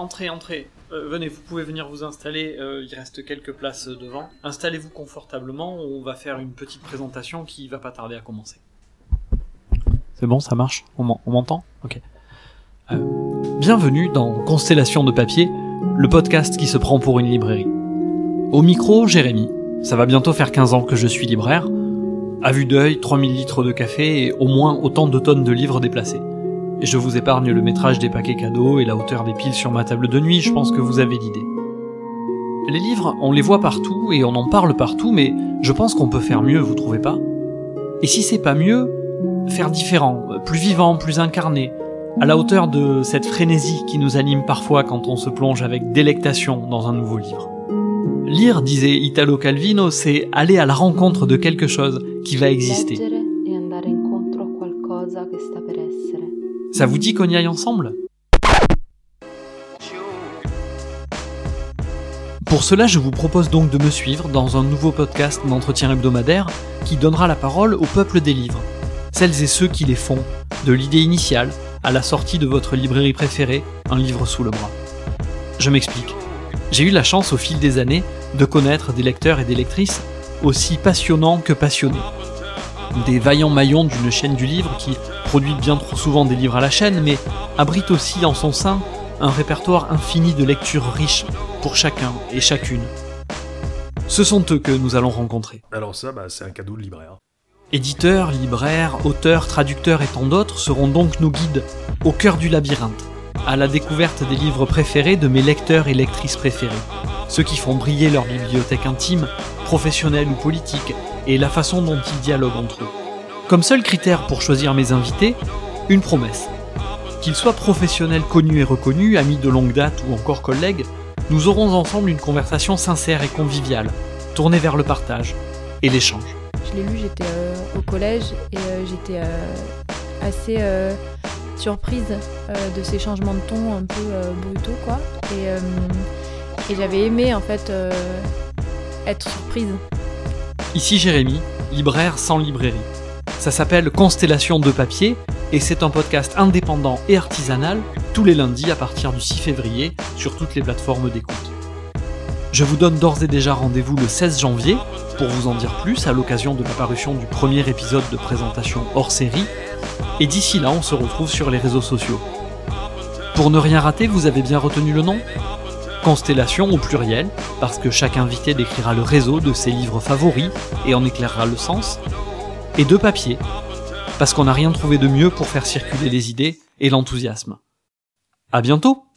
Entrez, entrez. Euh, venez, vous pouvez venir vous installer. euh, il reste quelques places devant. Installez-vous confortablement. On va faire une petite présentation qui va pas tarder à commencer. C'est bon, ça marche? On m'en- on m'entend? Ok. Euh, bienvenue dans Constellation de papier, le podcast qui se prend pour une librairie. Au micro, Jérémy. Ça va bientôt faire 15 ans que je suis libraire. À vue d'œil, 3000 litres de café et au moins autant de tonnes de livres déplacés. Je vous épargne le métrage des paquets cadeaux et la hauteur des piles sur ma table de nuit, je pense que vous avez l'idée. Les livres, on les voit partout et on en parle partout, mais je pense qu'on peut faire mieux, vous trouvez pas? Et si c'est pas mieux, faire différent, plus vivant, plus incarné, à la hauteur de cette frénésie qui nous anime parfois quand on se plonge avec délectation dans un nouveau livre. Lire, disait Italo Calvino, c'est aller à la rencontre de quelque chose qui va exister. Ça vous dit qu'on y aille ensemble? Pour cela, je vous propose donc de me suivre dans un nouveau podcast d'entretien hebdomadaire qui donnera la parole au peuple des livres, celles et ceux qui les font, de l'idée initiale à la sortie de votre librairie préférée, un livre sous le bras. Je m'explique. J'ai eu la chance au fil des années de connaître des lecteurs et des lectrices aussi passionnants que passionnés. Des vaillants maillons d'une chaîne du livre qui produit bien trop souvent des livres à la chaîne, mais abrite aussi en son sein un répertoire infini de lectures riches pour chacun et chacune. Ce sont eux que nous allons rencontrer. Alors ça, bah, c'est un cadeau de libraire. Éditeurs, libraires, auteurs, traducteurs et tant d'autres seront donc nos guides au cœur du labyrinthe, à la découverte des livres préférés de mes lecteurs et lectrices préférés, ceux qui font briller leur bibliothèque intime, professionnelle ou politique, et la façon dont ils dialoguent entre eux. Comme seul critère pour choisir mes invités, une promesse. Qu'ils soient professionnels connus et reconnus, amis de longue date ou encore collègues, nous aurons ensemble une conversation sincère et conviviale, tournée vers le partage et l'échange. Je l'ai lu, j'étais euh, au collège et euh, j'étais euh, assez surprise de ces changements de ton un peu brutaux quoi. Et, et j'avais aimé en fait être surprise. Ici Jérémy, libraire sans librairie. Ça s'appelle Constellation de papier et c'est un podcast indépendant et artisanal tous les lundis à partir du 6 février sur toutes les plateformes d'écoute. Je vous donne d'ores et déjà rendez-vous le 16 janvier pour vous en dire plus à l'occasion de la parution du premier épisode de présentation hors série et d'ici là on se retrouve sur les réseaux sociaux. Pour ne rien rater, vous avez bien retenu le nom? Constellation au pluriel, parce que chaque invité décrira le réseau de ses livres favoris et en éclairera le sens, et de papier, parce qu'on n'a rien trouvé de mieux pour faire circuler les idées et l'enthousiasme. À bientôt!